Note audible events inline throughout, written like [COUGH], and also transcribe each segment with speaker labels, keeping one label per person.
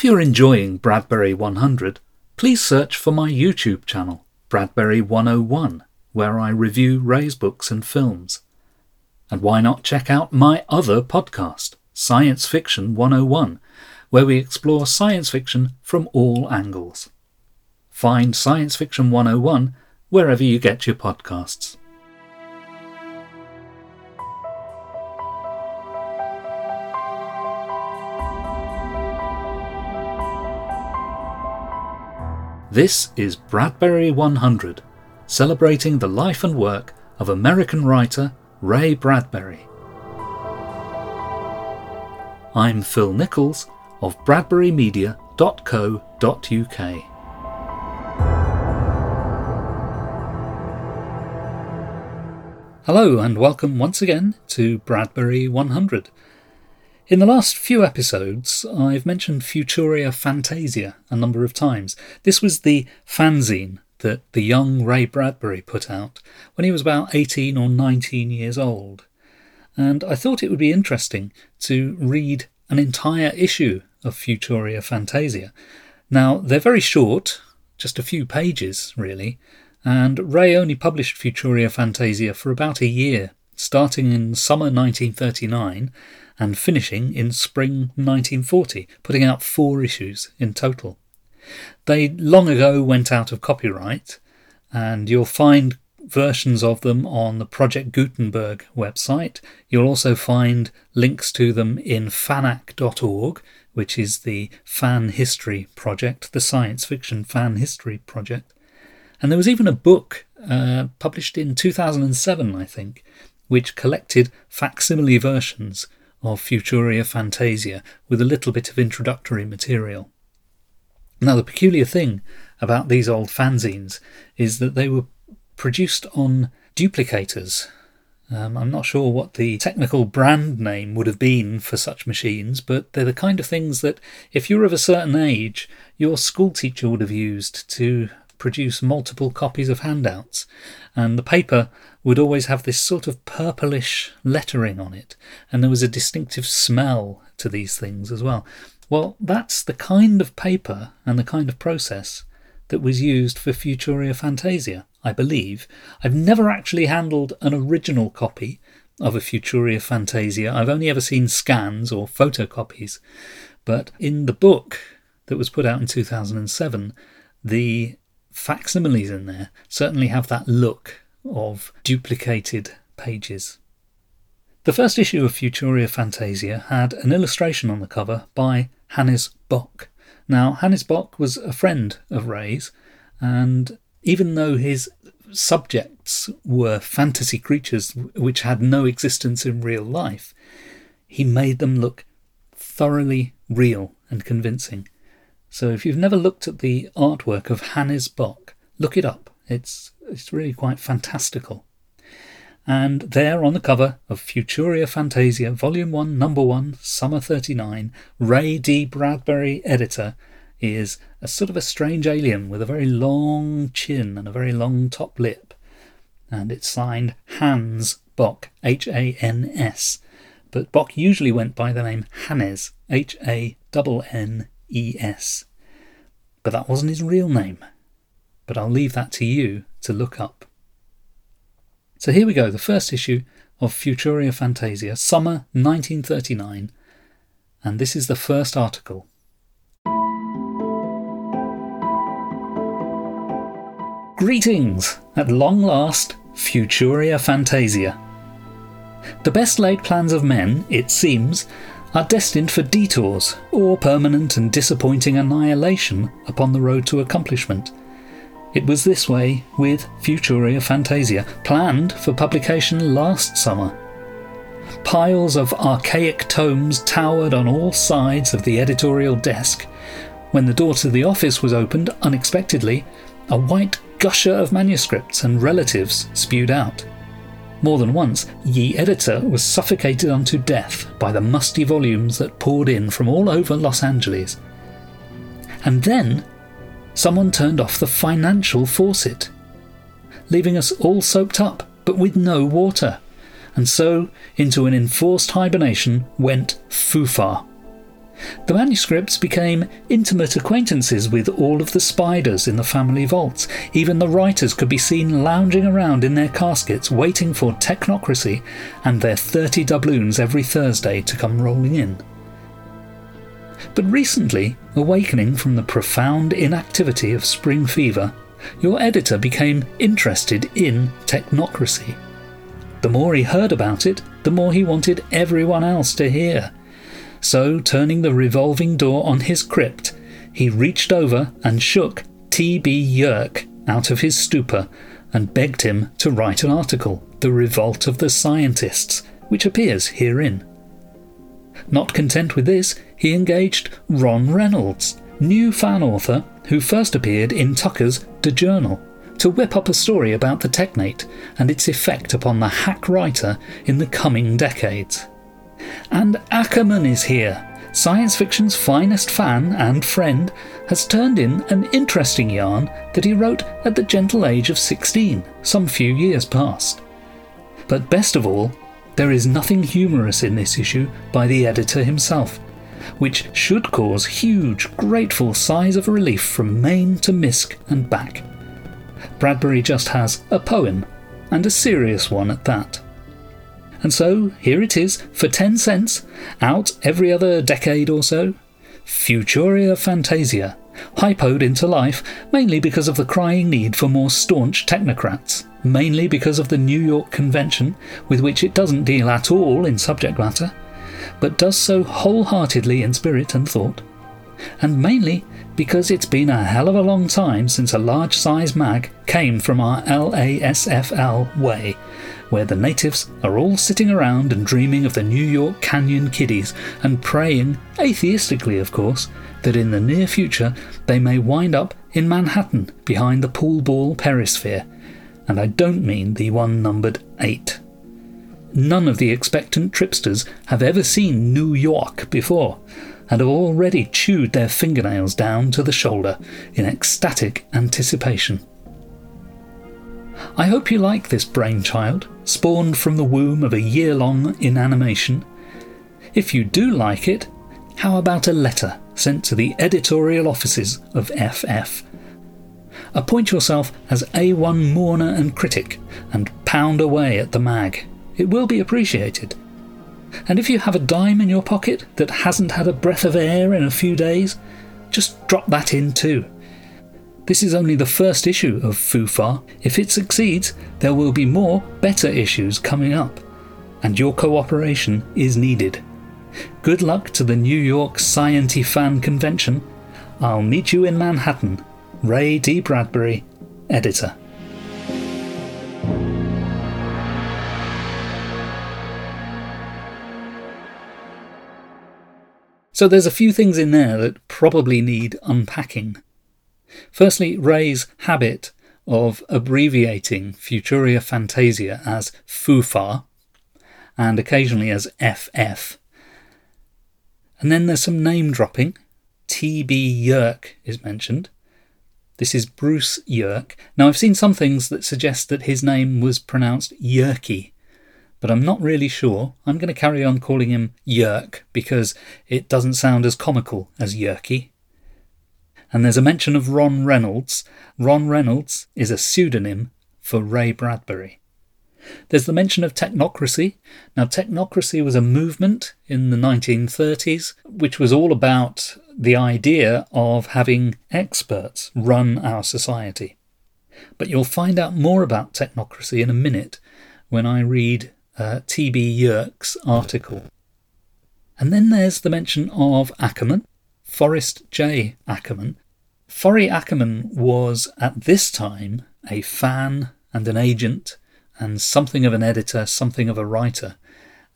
Speaker 1: If you're enjoying Bradbury 100, please search for my YouTube channel, Bradbury 101, where I review Ray's books and films. And why not check out my other podcast, Science Fiction 101, where we explore science fiction from all angles. Find Science Fiction 101 wherever you get your podcasts. This is Bradbury 100, celebrating the life and work of American writer Ray Bradbury. I'm Phil Nichols of bradburymedia.co.uk. Hello, and welcome once again to Bradbury 100. In the last few episodes, I've mentioned Futuria Fantasia a number of times. This was the fanzine that the young Ray Bradbury put out when he was about 18 or 19 years old. And I thought it would be interesting to read an entire issue of Futuria Fantasia. Now, they're very short, just a few pages, really, and Ray only published Futuria Fantasia for about a year, starting in summer 1939 and finishing in spring 1940, putting out four issues in total. They long ago went out of copyright, and you'll find versions of them on the Project Gutenberg website. You'll also find links to them in fanac.org, which is the fan history project, the science fiction fan history project. And there was even a book uh, published in 2007, I think, which collected facsimile versions of Futuria Fantasia with a little bit of introductory material. Now, the peculiar thing about these old fanzines is that they were produced on duplicators. Um, I'm not sure what the technical brand name would have been for such machines, but they're the kind of things that, if you're of a certain age, your schoolteacher would have used to produce multiple copies of handouts. And the paper would always have this sort of purplish lettering on it, and there was a distinctive smell to these things as well. Well, that's the kind of paper and the kind of process that was used for Futuria Fantasia, I believe. I've never actually handled an original copy of a Futuria Fantasia. I've only ever seen scans or photocopies. But in the book that was put out in 2007, the facsimiles in there certainly have that look of duplicated pages. The first issue of Futuria Fantasia had an illustration on the cover by Hannes Bok. Now, Hannes Bok was a friend of Ray's, and even though his subjects were fantasy creatures which had no existence in real life, he made them look thoroughly real and convincing. So if you've never looked at the artwork of Hannes Bok, look it up. It's it's really quite fantastical. And there on the cover of Futuria Fantasia, Volume 1, Number 1, Summer 39, Ray D. Bradbury, editor, is a sort of a strange alien with a very long chin and a very long top lip. And it's signed Hans Bok, H A N S. But Bok usually went by the name Hannes, H A N N E S. But that wasn't his real name. But I'll leave that to you to look up. So here we go, the first issue of Futuria Fantasia, summer 1939, and this is the first article. Greetings! At long last, Futuria Fantasia. The best laid plans of men, it seems, are destined for detours or permanent and disappointing annihilation upon the road to accomplishment. It was this way with Futuria Fantasia, planned for publication last summer. Piles of archaic tomes towered on all sides of the editorial desk. When the door to the office was opened unexpectedly, a white gusher of manuscripts and relatives spewed out. More than once, ye editor was suffocated unto death by the musty volumes that poured in from all over Los Angeles. And then someone turned off the financial faucet, leaving us all soaked up but with no water. And so into an enforced hibernation went Fufa. The manuscripts became intimate acquaintances with all of the spiders in the family vaults. Even the writers could be seen lounging around in their caskets, waiting for technocracy and their 30 doubloons every Thursday to come rolling in. But recently, awakening from the profound inactivity of spring fever, your editor became interested in technocracy. The more he heard about it, the more he wanted everyone else to hear. So, turning the revolving door on his crypt, he reached over and shook T.B. Yerke out of his stupor and begged him to write an article, The Revolt of the Scientists, which appears herein. Not content with this, he engaged Ron Reynolds, new fan author who first appeared in Tucker's The Journal, to whip up a story about the Technate and its effect upon the hack writer in the coming decades. And Ackerman is here. Science fiction's finest fan and friend has turned in an interesting yarn that he wrote at the gentle age of 16, some few years past. But best of all, there is nothing humorous in this issue by the editor himself, which should cause huge, grateful sighs of relief from Maine to Misk and back. Bradbury just has a poem, and a serious one at that. And so, here it is, for 10 cents, out every other decade or so. Futuria Fantasia, hypoed into life mainly because of the crying need for more staunch technocrats, mainly because of the New York Convention, with which it doesn't deal at all in subject matter, but does so wholeheartedly in spirit and thought, and mainly because it's been a hell of a long time since a large size mag came from our LASFL way, where the natives are all sitting around and dreaming of the New York Canyon kiddies and praying, atheistically of course, that in the near future they may wind up in Manhattan behind the pool ball perisphere. And I don't mean the one numbered 8. None of the expectant tripsters have ever seen New York before, and have already chewed their fingernails down to the shoulder in ecstatic anticipation. I hope you like this brainchild, spawned from the womb of a year long inanimation. If you do like it, how about a letter sent to the editorial offices of FF? Appoint yourself as A1 mourner and critic and pound away at the mag. It will be appreciated. And if you have a dime in your pocket that hasn't had a breath of air in a few days, just drop that in too. This is only the first issue of Foo If it succeeds, there will be more, better issues coming up, and your cooperation is needed. Good luck to the New York Scienty Fan Convention. I'll meet you in Manhattan. Ray D. Bradbury, Editor. So there's a few things in there that probably need unpacking. Firstly, Ray's habit of abbreviating Futuria Fantasia as FUFA and occasionally as FF. And then there's some name dropping. T.B. Yerke is mentioned. This is Bruce Yerke. Now, I've seen some things that suggest that his name was pronounced Yerky, but I'm not really sure. I'm going to carry on calling him Yerk because it doesn't sound as comical as Yerky. And there's a mention of Ron Reynolds. Ron Reynolds is a pseudonym for Ray Bradbury. There's the mention of technocracy. Now, technocracy was a movement in the 1930s which was all about the idea of having experts run our society. But you'll find out more about technocracy in a minute when I read uh, T.B. Yerke's article. And then there's the mention of Ackerman, Forrest J. Ackerman. Forry Ackerman was at this time a fan and an agent and something of an editor, something of a writer.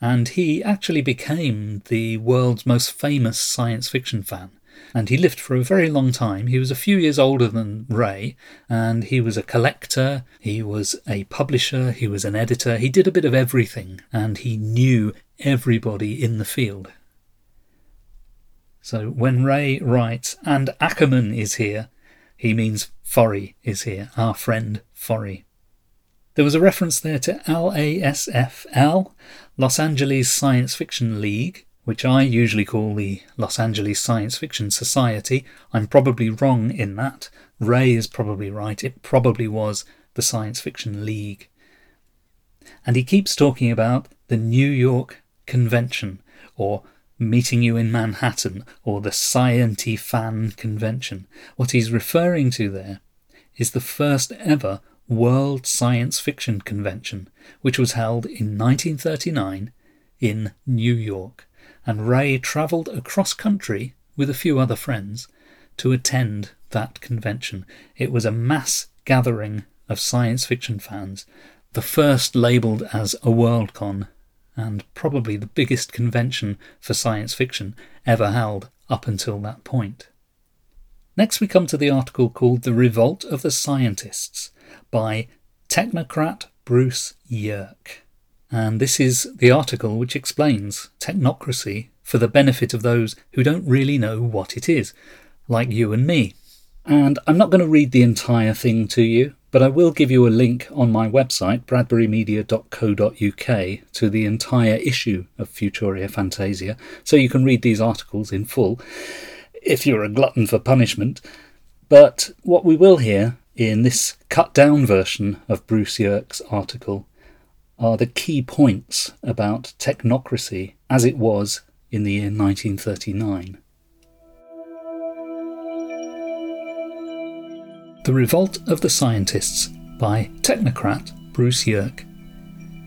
Speaker 1: And he actually became the world's most famous science fiction fan and he lived for a very long time. He was a few years older than Ray, and he was a collector, he was a publisher, he was an editor, he did a bit of everything, and he knew everybody in the field. So when Ray writes, and Ackerman is here, he means Forry is here, our friend Forry. There was a reference there to LASFL, Los Angeles Science Fiction League, which I usually call the Los Angeles Science Fiction Society. I'm probably wrong in that. Ray is probably right. It probably was the Science Fiction League. And he keeps talking about the New York Convention, or meeting you in Manhattan, or the Scienty Fan Convention. What he's referring to there is the first ever World Science Fiction Convention, which was held in 1939 in New York. And Ray travelled across country with a few other friends to attend that convention. It was a mass gathering of science fiction fans, the first labelled as a Worldcon, and probably the biggest convention for science fiction ever held up until that point. Next, we come to the article called The Revolt of the Scientists by technocrat Bruce Yerke. And this is the article which explains technocracy for the benefit of those who don't really know what it is, like you and me. And I'm not going to read the entire thing to you, but I will give you a link on my website, bradburymedia.co.uk, to the entire issue of Futuria Fantasia, so you can read these articles in full if you're a glutton for punishment. But what we will hear in this cut down version of Bruce Yerke's article are the key points about technocracy as it was in the year 1939. The Revolt of the Scientists by technocrat Bruce Yerke.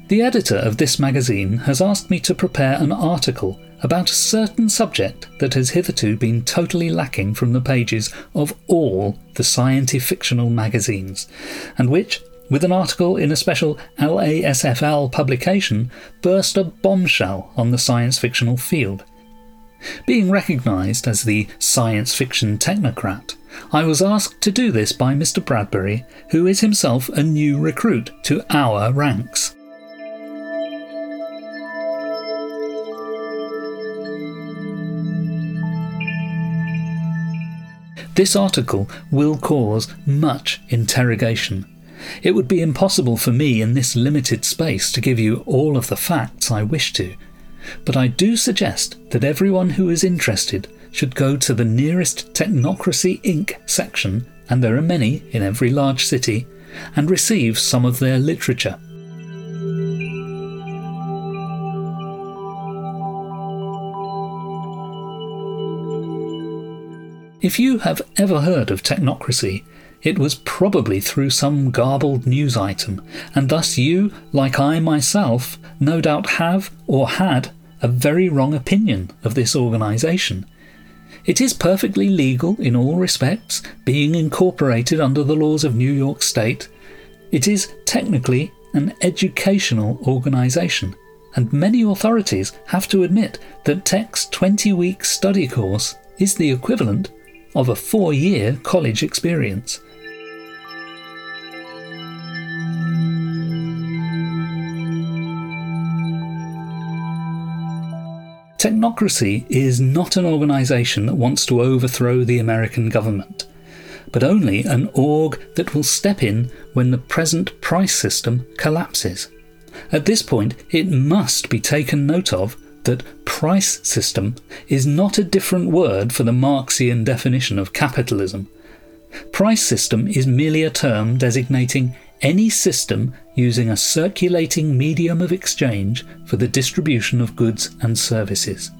Speaker 1: The editor of this magazine has asked me to prepare an article about a certain subject that has hitherto been totally lacking from the pages of all the scientific fictional magazines, and which, with an article in a special LASFL publication, burst a bombshell on the science fictional field. Being recognised as the science fiction technocrat, I was asked to do this by Mr. Bradbury, who is himself a new recruit to our ranks. This article will cause much interrogation. It would be impossible for me in this limited space to give you all of the facts I wish to, but I do suggest that everyone who is interested should go to the nearest Technocracy Inc. section, and there are many in every large city, and receive some of their literature. If you have ever heard of technocracy, it was probably through some garbled news item, and thus you, like I myself, no doubt have or had a very wrong opinion of this organisation it is perfectly legal in all respects, being incorporated under the laws of New York State. It is technically an educational organisation, and many authorities have to admit that Tech's 20 week study course is the equivalent of a four year college experience. Technocracy is not an organisation that wants to overthrow the American government, but only an org that will step in when the present price system collapses. At this point, it must be taken note of that price system is not a different word for the Marxian definition of capitalism. Price system is merely a term designating any system using a circulating medium of exchange for the distribution of goods and services.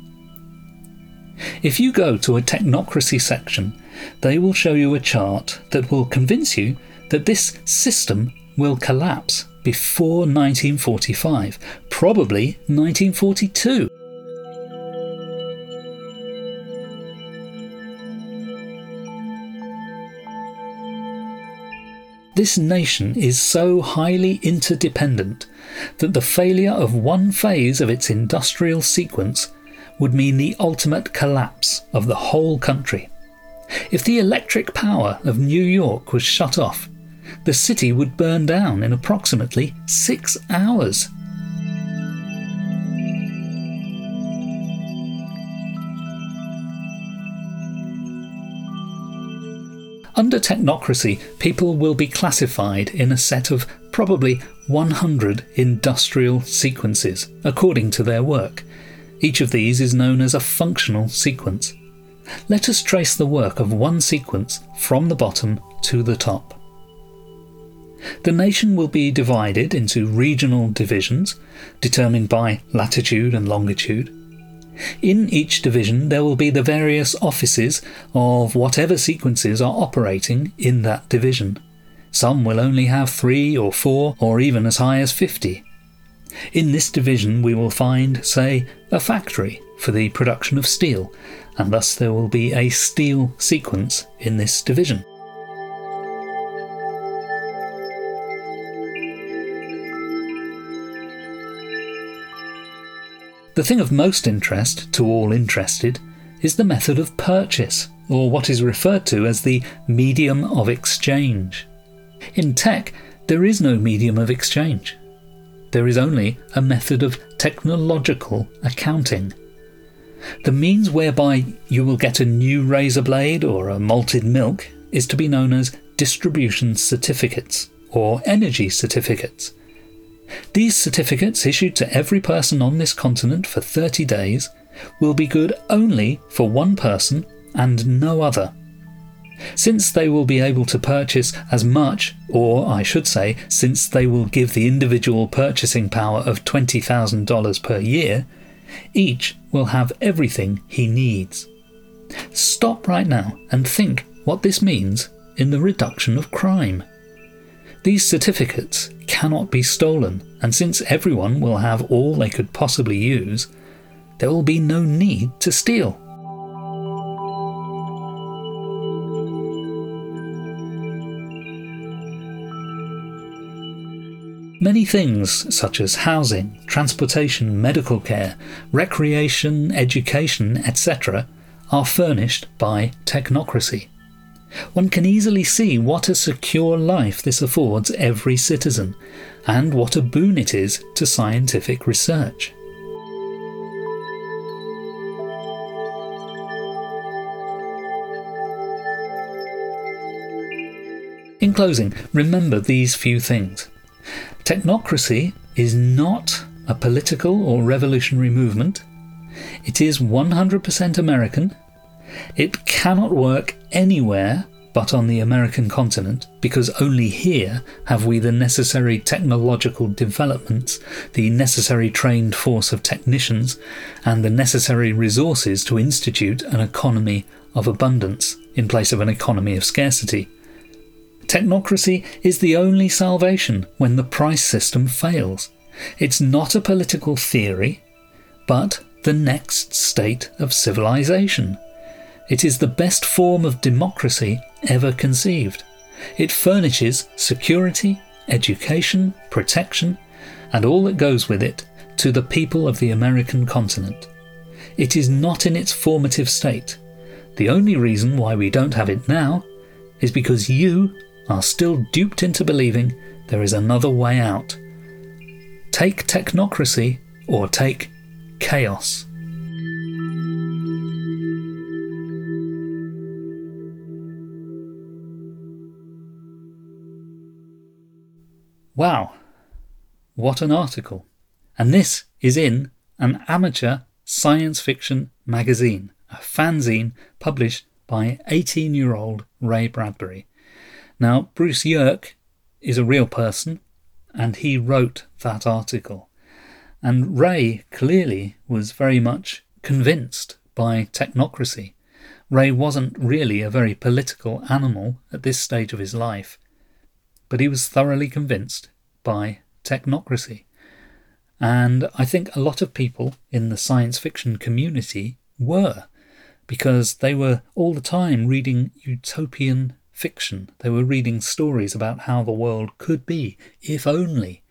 Speaker 1: If you go to a technocracy section, they will show you a chart that will convince you that this system will collapse before 1945, probably 1942. This nation is so highly interdependent that the failure of one phase of its industrial sequence would mean the ultimate collapse of the whole country. If the electric power of New York was shut off, the city would burn down in approximately six hours. Under technocracy, people will be classified in a set of probably 100 industrial sequences according to their work. Each of these is known as a functional sequence. Let us trace the work of one sequence from the bottom to the top. The nation will be divided into regional divisions, determined by latitude and longitude. In each division, there will be the various offices of whatever sequences are operating in that division. Some will only have three or four, or even as high as fifty. In this division, we will find, say, a factory for the production of steel, and thus there will be a steel sequence in this division. The thing of most interest to all interested is the method of purchase, or what is referred to as the medium of exchange. In tech, there is no medium of exchange. There is only a method of technological accounting. The means whereby you will get a new razor blade or a malted milk is to be known as distribution certificates or energy certificates. These certificates, issued to every person on this continent for 30 days, will be good only for one person and no other. Since they will be able to purchase as much, or I should say, since they will give the individual purchasing power of $20,000 per year, each will have everything he needs. Stop right now and think what this means in the reduction of crime. These certificates cannot be stolen, and since everyone will have all they could possibly use, there will be no need to steal. Many things, such as housing, transportation, medical care, recreation, education, etc., are furnished by technocracy. One can easily see what a secure life this affords every citizen, and what a boon it is to scientific research. In closing, remember these few things. Technocracy is not a political or revolutionary movement. It is 100% American it cannot work anywhere but on the American continent because only here have we the necessary technological developments, the necessary trained force of technicians, and the necessary resources to institute an economy of abundance in place of an economy of scarcity. Technocracy is the only salvation when the price system fails. It's not a political theory, but the next state of civilization. It is the best form of democracy ever conceived. It furnishes security, education, protection, and all that goes with it to the people of the American continent. It is not in its formative state. The only reason why we don't have it now is because you are still duped into believing there is another way out. Take technocracy or take chaos. Wow, what an article! And this is in an amateur science fiction magazine, a fanzine published by 18 year old Ray Bradbury. Now, Bruce Yerke is a real person, and he wrote that article. And Ray clearly was very much convinced by technocracy. Ray wasn't really a very political animal at this stage of his life but he was thoroughly convinced by technocracy. And I think a lot of people in the science fiction community were, because they were all the time reading utopian fiction. They were reading stories about how the world could be, if only.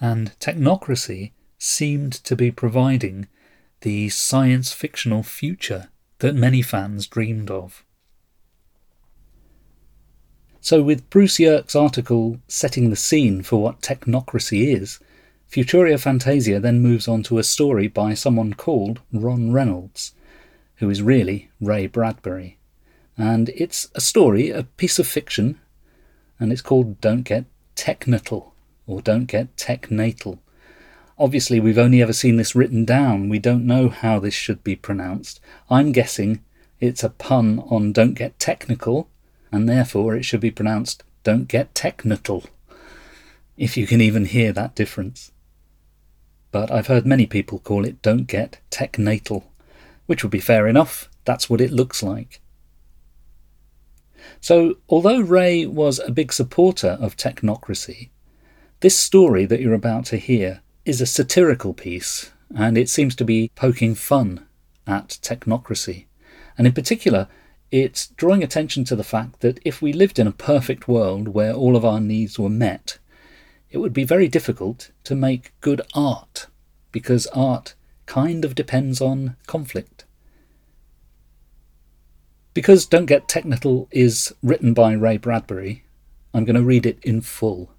Speaker 1: And technocracy seemed to be providing the science fictional future that many fans dreamed of. So, with Bruce Yerke's article setting the scene for what technocracy is, Futuria Fantasia then moves on to a story by someone called Ron Reynolds, who is really Ray Bradbury. And it's a story, a piece of fiction, and it's called Don't Get Technatal, or Don't Get Technatal. Obviously, we've only ever seen this written down. We don't know how this should be pronounced. I'm guessing it's a pun on don't get technical, and therefore it should be pronounced don't get technical. If you can even hear that difference. But I've heard many people call it don't get technatal, which would be fair enough. That's what it looks like. So, although Ray was a big supporter of technocracy, this story that you're about to hear is a satirical piece, and it seems to be poking fun at technocracy. And in particular, it's drawing attention to the fact that if we lived in a perfect world where all of our needs were met, it would be very difficult to make good art, because art kind of depends on conflict. Because Don't Get Technical is written by Ray Bradbury, I'm going to read it in full.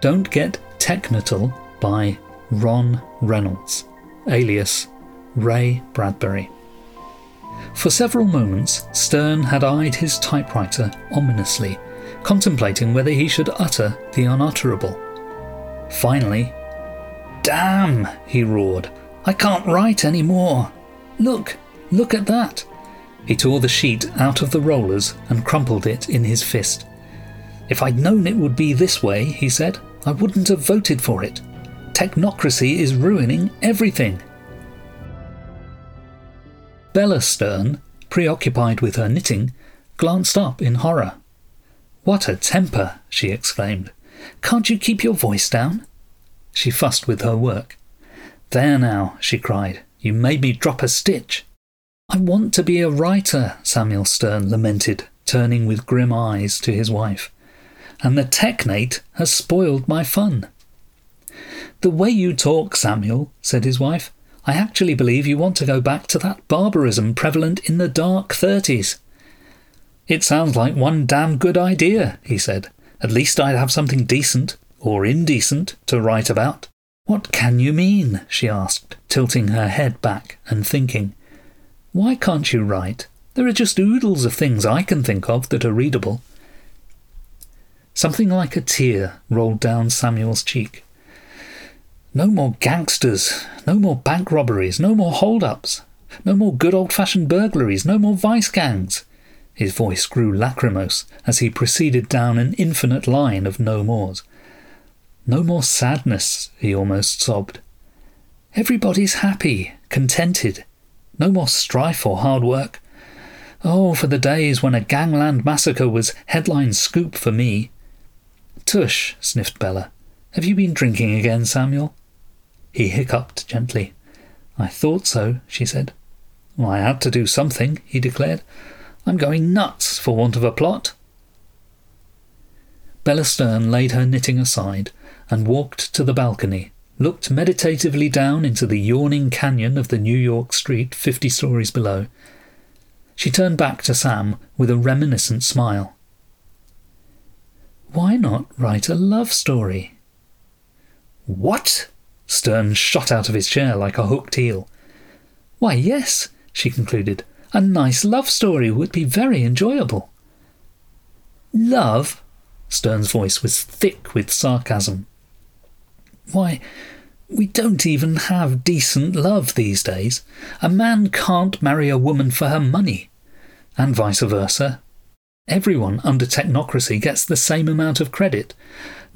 Speaker 1: Don't Get Technical by Ron Reynolds, alias Ray Bradbury. For several moments, Stern had eyed his typewriter ominously, contemplating whether he should utter the unutterable. Finally, Damn! he roared. I can't write any more. Look, look at that. He tore the sheet out of the rollers and crumpled it in his fist. If I'd known it would be this way, he said, I wouldn't have voted for it. Technocracy is ruining everything. Bella Stern, preoccupied with her knitting, glanced up in horror. What a temper! she exclaimed. Can't you keep your voice down? She fussed with her work. There now, she cried. You made me drop a stitch. I want to be a writer, Samuel Stern lamented, turning with grim eyes to his wife and the technate has spoiled my fun. The way you talk, Samuel, said his wife, I actually believe you want to go back to that barbarism prevalent in the dark thirties. It sounds like one damn good idea, he said. At least I'd have something decent, or indecent, to write about. What can you mean? she asked, tilting her head back and thinking. Why can't you write? There are just oodles of things I can think of that are readable. Something like a tear rolled down Samuel's cheek. No more gangsters, no more bank robberies, no more hold-ups, no more good old-fashioned burglaries, no more vice gangs. His voice grew lachrymose as he proceeded down an infinite line of no mores. No more sadness, he almost sobbed. Everybody's happy, contented. No more strife or hard work. Oh, for the days when a gangland massacre was headline scoop for me. Tush, sniffed Bella. Have you been drinking again, Samuel? He hiccuped gently. I thought so, she said. Well, I had to do something, he declared. I'm going nuts for want of a plot. Bella Stern laid her knitting aside and walked to the balcony, looked meditatively down into the yawning canyon of the New York street fifty stories below. She turned back to Sam with a reminiscent smile. Why not write a love story? What? Stern shot out of his chair like a hooked eel. Why, yes, she concluded. A nice love story would be very enjoyable. Love? Stern's voice was thick with sarcasm. Why, we don't even have decent love these days. A man can't marry a woman for her money, and vice versa. Everyone under technocracy gets the same amount of credit.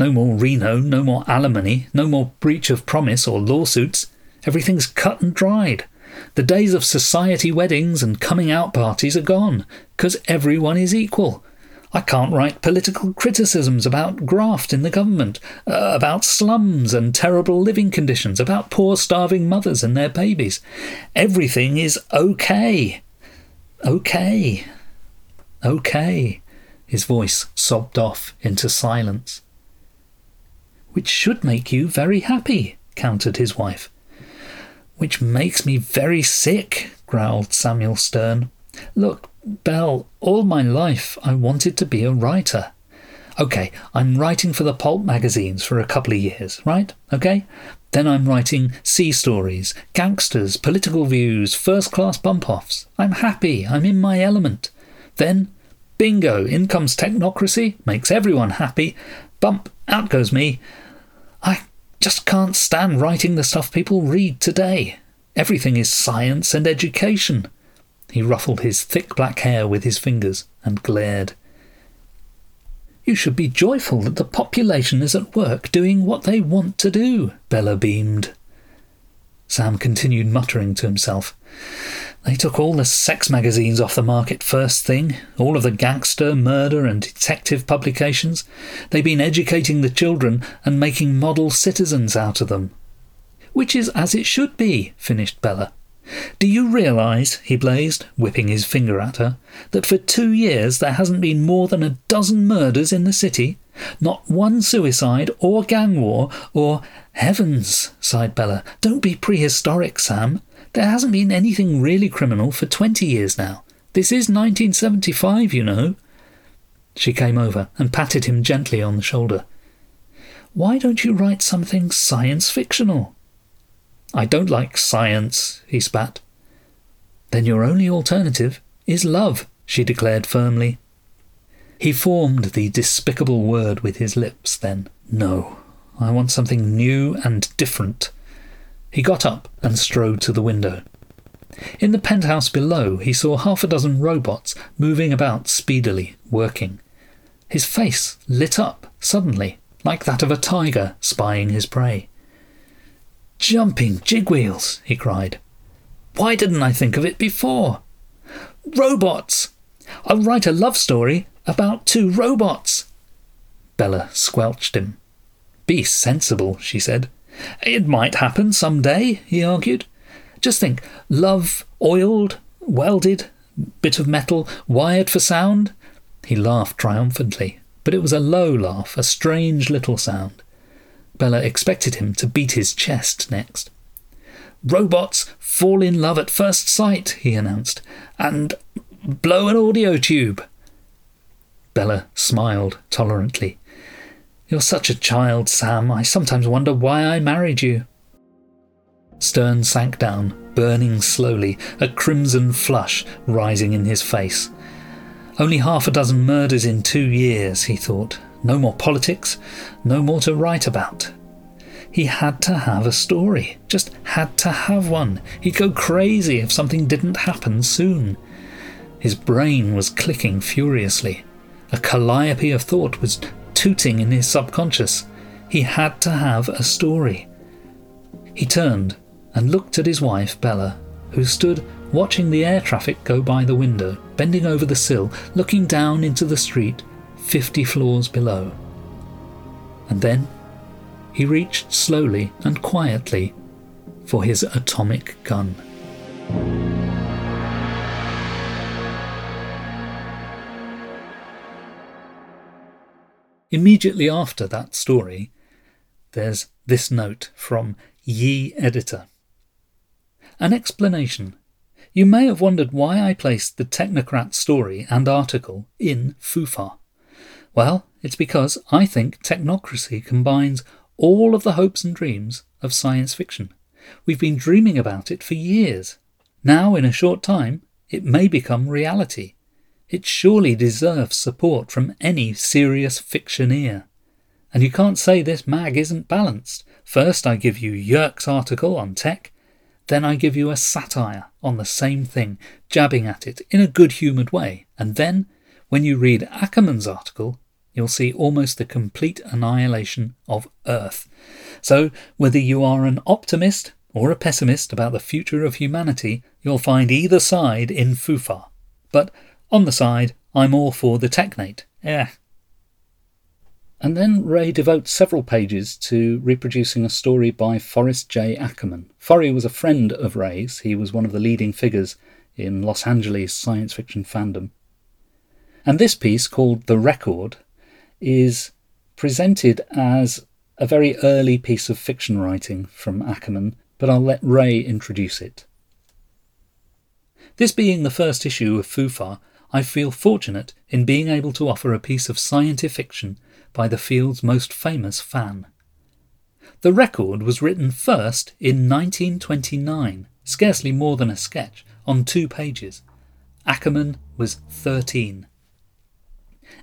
Speaker 1: No more Reno, no more alimony, no more breach of promise or lawsuits. Everything's cut and dried. The days of society weddings and coming out parties are gone, because everyone is equal. I can't write political criticisms about graft in the government, uh, about slums and terrible living conditions, about poor starving mothers and their babies. Everything is okay. Okay. Okay. His voice sobbed off into silence. Which should make you very happy, countered his wife. Which makes me very sick, growled Samuel Stern. Look, Belle, all my life I wanted to be a writer. Okay, I'm writing for the pulp magazines for a couple of years, right? Okay? Then I'm writing sea stories, gangsters, political views, first class bump offs. I'm happy, I'm in my element. Then, bingo, in comes technocracy, makes everyone happy. Bump, out goes me. I just can't stand writing the stuff people read today. Everything is science and education. He ruffled his thick black hair with his fingers and glared. You should be joyful that the population is at work doing what they want to do, Bella beamed. Sam continued muttering to himself. They took all the sex magazines off the market first thing, all of the gangster, murder, and detective publications. They've been educating the children and making model citizens out of them. Which is as it should be, finished Bella. Do you realise, he blazed, whipping his finger at her, that for two years there hasn't been more than a dozen murders in the city? Not one suicide or gang war or. Heavens, sighed Bella. Don't be prehistoric, Sam. There hasn't been anything really criminal for twenty years now. This is 1975, you know. She came over and patted him gently on the shoulder. Why don't you write something science fictional? I don't like science, he spat. Then your only alternative is love, she declared firmly. He formed the despicable word with his lips, then. No, I want something new and different. He got up and strode to the window. In the penthouse below, he saw half a dozen robots moving about speedily, working. His face lit up suddenly, like that of a tiger spying his prey. Jumping jig wheels, he cried. Why didn't I think of it before? Robots! I'll write a love story about two robots. Bella squelched him. Be sensible, she said. It might happen some day, he argued. Just think love, oiled, welded, bit of metal, wired for sound. He laughed triumphantly, but it was a low laugh, a strange little sound. Bella expected him to beat his chest next. Robots fall in love at first sight, he announced, and blow an audio tube. Bella smiled tolerantly. You're such a child, Sam. I sometimes wonder why I married you. Stern sank down, burning slowly, a crimson flush rising in his face. Only half a dozen murders in two years, he thought. No more politics, no more to write about. He had to have a story, just had to have one. He'd go crazy if something didn't happen soon. His brain was clicking furiously. A calliope of thought was tooting in his subconscious. He had to have a story. He turned and looked at his wife, Bella, who stood watching the air traffic go by the window, bending over the sill, looking down into the street, fifty floors below. And then he reached slowly and quietly for his atomic gun. Immediately after that story, there's this note from Ye Editor. An explanation. You may have wondered why I placed the Technocrat story and article in Fufa. Well, it's because I think technocracy combines all of the hopes and dreams of science fiction. We've been dreaming about it for years. Now, in a short time, it may become reality. It surely deserves support from any serious fictioneer. And you can't say this mag isn't balanced. First, I give you Yerke's article on tech, then I give you a satire on the same thing, jabbing at it in a good humoured way, and then, when you read Ackerman's article, you'll see almost the complete annihilation of Earth. So, whether you are an optimist or a pessimist about the future of humanity, you'll find either side in Fufa. But on the side, I'm all for the technate. Yeah. And then Ray devotes several pages to reproducing a story by Forrest J. Ackerman. Forry was a friend of Ray's. He was one of the leading figures in Los Angeles science fiction fandom. And this piece, called The Record, is presented as a very early piece of fiction writing from Ackerman, but I'll let Ray introduce it. This being the first issue of Fufa, I feel fortunate in being able to offer a piece of scientific fiction by the field's most famous fan. The record was written first in 1929, scarcely more than a sketch, on two pages. Ackerman was 13.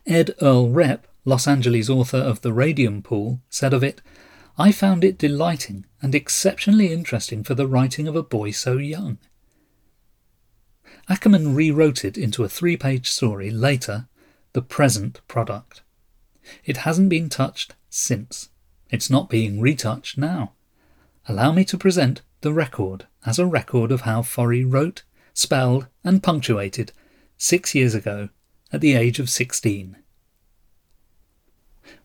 Speaker 1: Ed Earl Repp, Los Angeles author of The Radium Pool, said of it, I found it delighting and exceptionally interesting for the writing of a boy so young. Ackerman rewrote it into a three page story later, the present product. It hasn't been touched since. It's not being retouched now. Allow me to present the record as a record of how Forry wrote, spelled, and punctuated six years ago at the age of 16.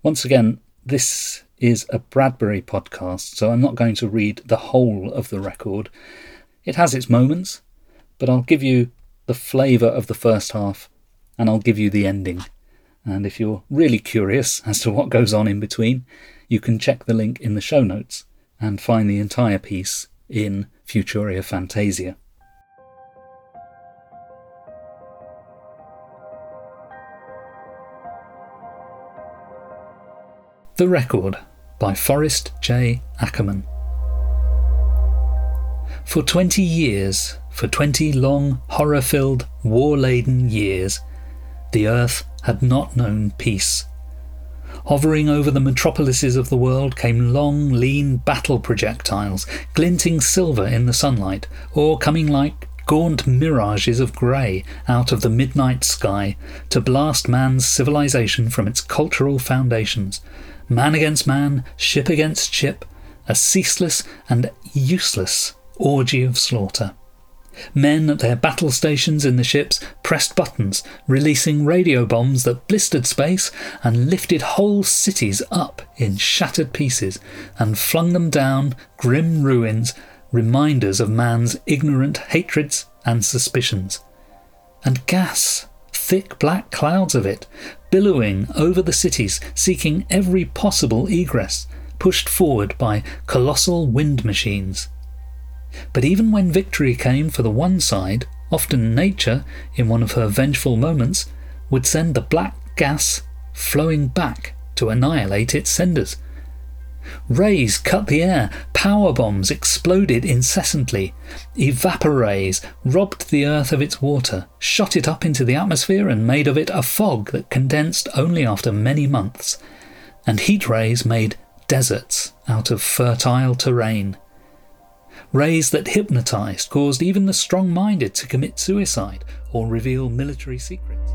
Speaker 1: Once again, this is a Bradbury podcast, so I'm not going to read the whole of the record. It has its moments, but I'll give you the flavour of the first half and I'll give you the ending. And if you're really curious [LAUGHS] as to what goes on in between, you can check the link in the show notes and find the entire piece in Futuria Fantasia. The Record by Forrest J. Ackerman. For twenty years, for twenty long, horror filled, war laden years, the earth had not known peace. Hovering over the metropolises of the world came long, lean battle projectiles, glinting silver in the sunlight, or coming like gaunt mirages of grey out of the midnight sky to blast man's civilization from its cultural foundations, man against man, ship against ship, a ceaseless and useless orgy of slaughter. Men at their battle stations in the ships pressed buttons, releasing radio bombs that blistered space and lifted whole cities up in shattered pieces and flung them down grim ruins, reminders of man's ignorant hatreds and suspicions. And gas, thick black clouds of it, billowing over the cities, seeking every possible egress, pushed forward by colossal wind machines. But even when victory came for the one side, often nature, in one of her vengeful moments, would send the black gas flowing back to annihilate its senders. Rays cut the air, power bombs exploded incessantly, evapor robbed the earth of its water, shot it up into the atmosphere, and made of it a fog that condensed only after many months, and heat rays made deserts out of fertile terrain. Rays that hypnotized caused even the strong minded to commit suicide or reveal military secrets.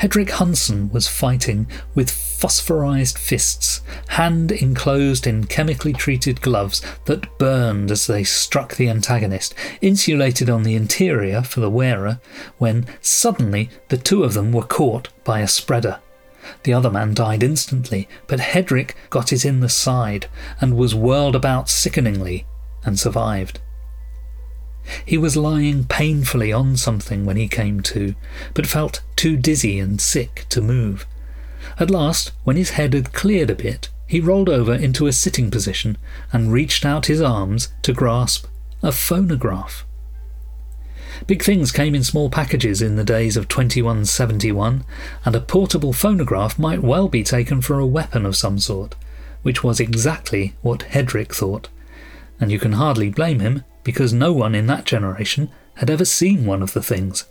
Speaker 1: Hedrick Hunson was fighting with phosphorized fists, hand enclosed in chemically treated gloves that burned as they struck the antagonist, insulated on the interior for the wearer, when suddenly the two of them were caught by a spreader. The other man died instantly, but Hedrick got it in the side and was whirled about sickeningly and survived. He was lying painfully on something when he came to, but felt too dizzy and sick to move. At last, when his head had cleared a bit, he rolled over into a sitting position and reached out his arms to grasp a phonograph. Big things came in small packages in the days of 2171, and a portable phonograph might well be taken for a weapon of some sort, which was exactly what Hedrick thought. And you can hardly blame him, because no one in that generation had ever seen one of the things.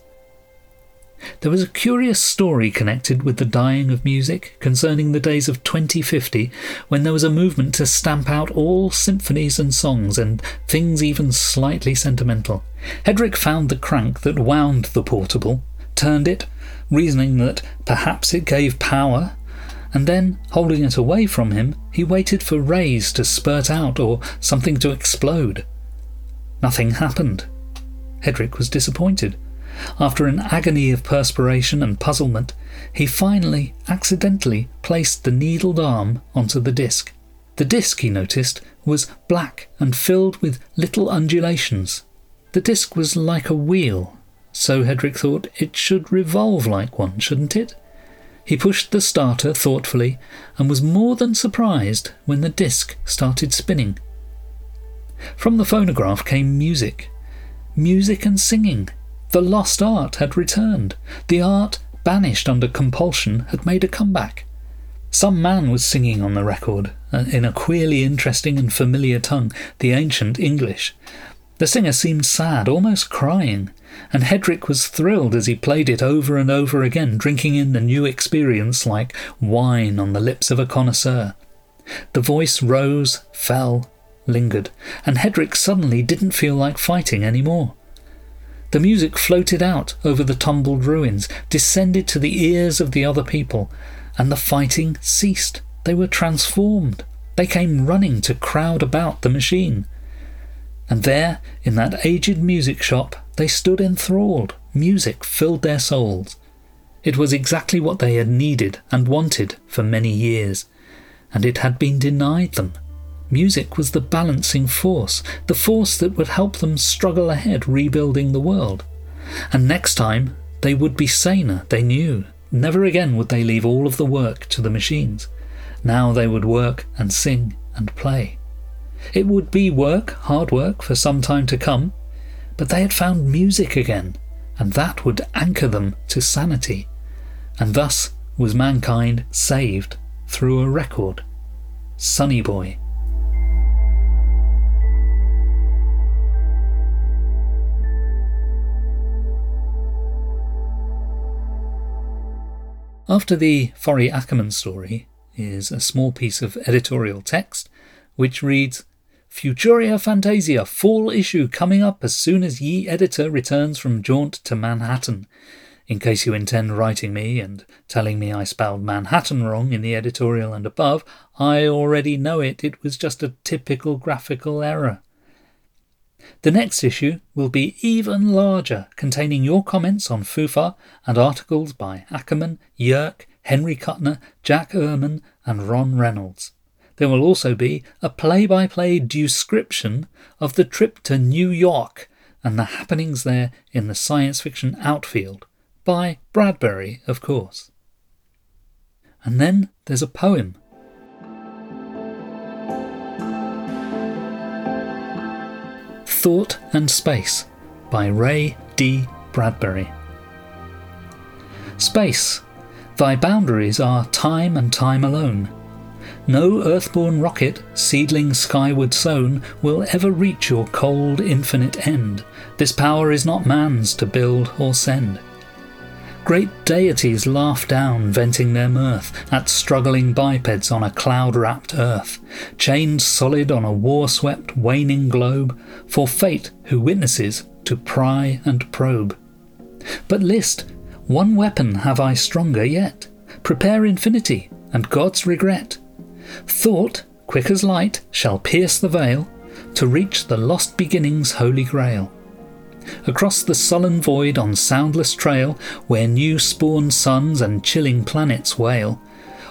Speaker 1: There was a curious story connected with the dying of music concerning the days of 2050 when there was a movement to stamp out all symphonies and songs and things even slightly sentimental. Hedrick found the crank that wound the portable, turned it, reasoning that perhaps it gave power, and then, holding it away from him, he waited for rays to spurt out or something to explode. Nothing happened. Hedrick was disappointed. After an agony of perspiration and puzzlement, he finally accidentally placed the needled arm onto the disc. The disc, he noticed, was black and filled with little undulations. The disc was like a wheel, so Hedrick thought it should revolve like one, shouldn't it? He pushed the starter thoughtfully and was more than surprised when the disc started spinning. From the phonograph came music. Music and singing. The lost art had returned. The art, banished under compulsion, had made a comeback. Some man was singing on the record, uh, in a queerly interesting and familiar tongue, the ancient English. The singer seemed sad, almost crying, and Hedrick was thrilled as he played it over and over again, drinking in the new experience like wine on the lips of a connoisseur. The voice rose, fell, lingered, and Hedrick suddenly didn't feel like fighting any more. The music floated out over the tumbled ruins, descended to the ears of the other people, and the fighting ceased. They were transformed. They came running to crowd about the machine. And there, in that aged music shop, they stood enthralled. Music filled their souls. It was exactly what they had needed and wanted for many years, and it had been denied them. Music was the balancing force, the force that would help them struggle ahead rebuilding the world. And next time, they would be saner, they knew. Never again would they leave all of the work to the machines. Now they would work and sing and play. It would be work, hard work, for some time to come, but they had found music again, and that would anchor them to sanity. And thus was mankind saved through a record. Sonny Boy. After the Forry Ackerman story is a small piece of editorial text which reads Futuria Fantasia fall issue coming up as soon as ye editor returns from jaunt to Manhattan. In case you intend writing me and telling me I spelled Manhattan wrong in the editorial and above, I already know it. It was just a typical graphical error. The next issue will be even larger, containing your comments on FUFA and articles by Ackerman, Yerke, Henry Kuttner, Jack Ehrman, and Ron Reynolds. There will also be a play by play description of the trip to New York and the happenings there in the science fiction outfield, by Bradbury, of course. And then there's a poem Thought and Space by Ray D. Bradbury. Space. Thy boundaries are time and time alone. No earthborn rocket, seedling skyward sown, will ever reach your cold, infinite end. This power is not man's to build or send. Great deities laugh down, venting their mirth at struggling bipeds on a cloud wrapped earth, chained solid on a war swept, waning globe, for fate who witnesses to pry and probe. But list, one weapon have I stronger yet. Prepare infinity and God's regret. Thought, quick as light, shall pierce the veil to reach the lost beginning's holy grail across the sullen void on soundless trail, where new spawned suns and chilling planets wail.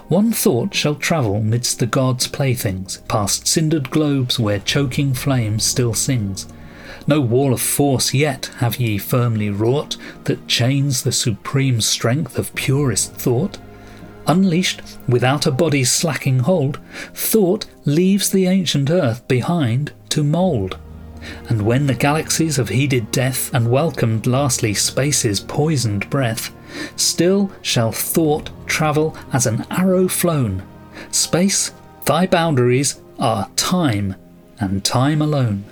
Speaker 1: One thought shall travel midst the gods' playthings, past cindered globes where choking flame still sings. No wall of force yet have ye firmly wrought that chains the supreme strength of purest thought. Unleashed, without a body's slacking hold, thought leaves the ancient earth behind to mould. And when the galaxies have heeded death and welcomed lastly space's poisoned breath, still shall thought travel as an arrow flown. Space, thy boundaries are time, and time alone.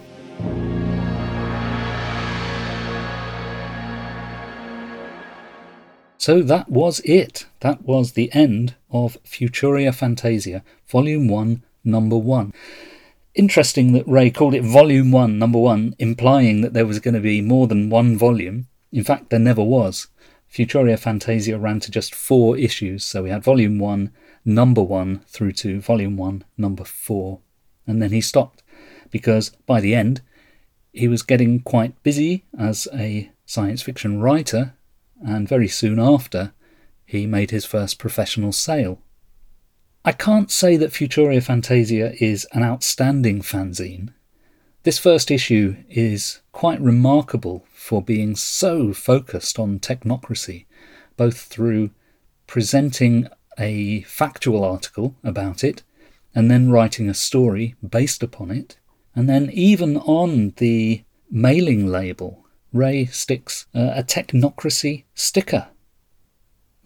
Speaker 1: So that was it. That was the end of Futuria Fantasia, Volume 1, Number 1 interesting that Ray called it Volume 1, Number 1, implying that there was going to be more than one volume. In fact, there never was. Futuria Fantasia ran to just four issues, so we had Volume 1, Number 1 through to Volume 1, Number 4. And then he stopped because by the end, he was getting quite busy as a science fiction writer, and very soon after, he made his first professional sale. I can't say that Futuria Fantasia is an outstanding fanzine. This first issue is quite remarkable for being so focused on technocracy, both through presenting a factual article about it, and then writing a story based upon it. And then, even on the mailing label, Ray sticks uh, a technocracy sticker.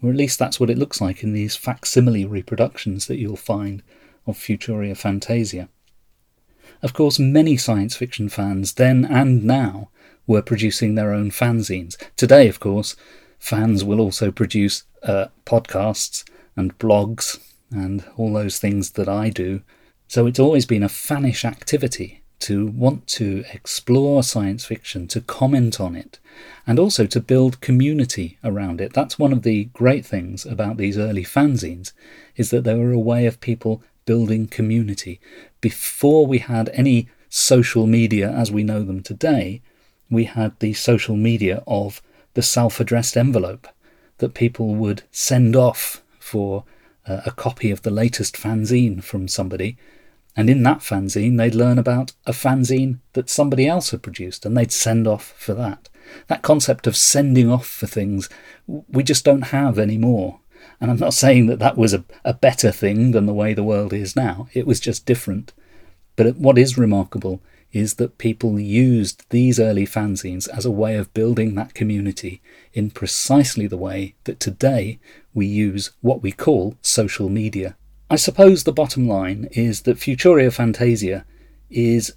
Speaker 1: Or at least that's what it looks like in these facsimile reproductions that you'll find of Futuria Fantasia. Of course, many science fiction fans then and now were producing their own fanzines. Today, of course, fans will also produce uh, podcasts and blogs and all those things that I do. So it's always been a fannish activity to want to explore science fiction, to comment on it, and also to build community around it. That's one of the great things about these early fanzines, is that they were a way of people building community. Before we had any social media as we know them today, we had the social media of the self addressed envelope that people would send off for uh, a copy of the latest fanzine from somebody. And in that fanzine, they'd learn about a fanzine that somebody else had produced and they'd send off for that. That concept of sending off for things, we just don't have anymore. And I'm not [LAUGHS] saying that that was a, a better thing than the way the world is now, it was just different. But what is remarkable is that people used these early fanzines as a way of building that community in precisely the way that today we use what we call social media. I suppose the bottom line is that Futuria Fantasia is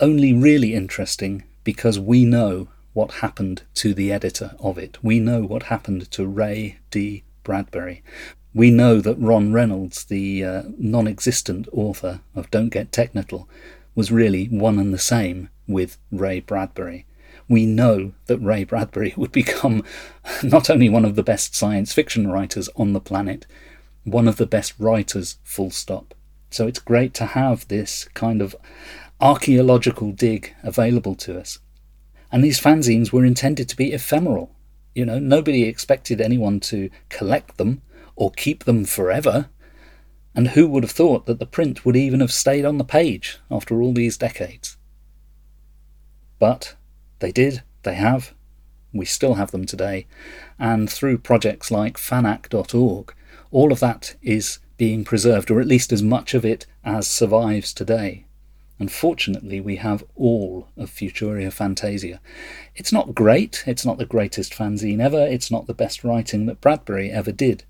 Speaker 1: only really interesting because we know what happened to the editor of it. We know what happened to Ray D. Bradbury. We know that Ron Reynolds, the uh, non existent author of Don't Get Technical, was really one and the same with Ray Bradbury. We know that Ray Bradbury [LAUGHS] would become not only one of the best science fiction writers on the planet, one of the best writers, full stop. So it's great to have this kind of archaeological dig available to us. And these fanzines were intended to be ephemeral. You know, nobody expected anyone to collect them or keep them forever. And who would have thought that the print would even have stayed on the page after all these decades? But they did, they have, we still have them today, and through projects like fanac.org, all of that is being preserved, or at least as much of it as survives today. Unfortunately, we have all of Futuria Fantasia. It's not great, it's not the greatest fanzine ever, it's not the best writing that Bradbury ever did,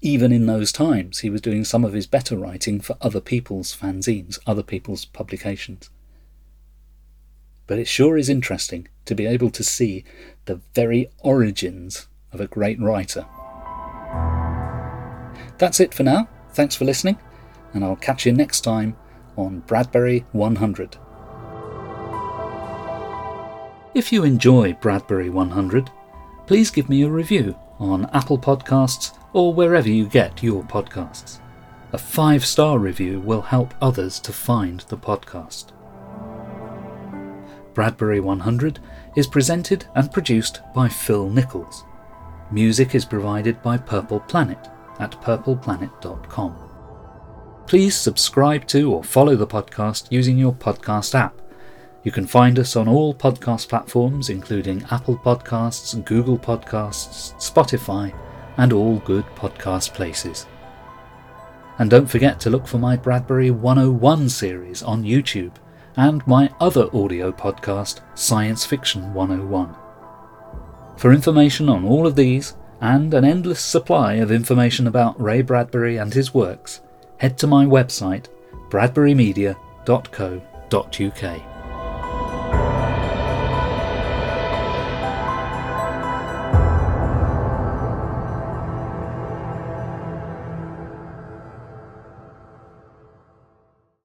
Speaker 1: even in those times, he was doing some of his better writing for other people's fanzines, other people's publications. But it sure is interesting to be able to see the very origins of a great writer. That's it for now. Thanks for listening, and I'll catch you next time on Bradbury 100. If you enjoy Bradbury 100, please give me a review on Apple Podcasts or wherever you get your podcasts. A five star review will help others to find the podcast. Bradbury 100 is presented and produced by Phil Nichols. Music is provided by Purple Planet at purpleplanet.com. Please subscribe to or follow the podcast using your podcast app. You can find us on all podcast platforms, including Apple Podcasts, Google Podcasts, Spotify, and all good podcast places. And don't forget to look for my Bradbury 101 series on YouTube and my other audio podcast, Science Fiction 101. For information on all of these, and an endless supply of information about Ray Bradbury and his works, head to my website, bradburymedia.co.uk.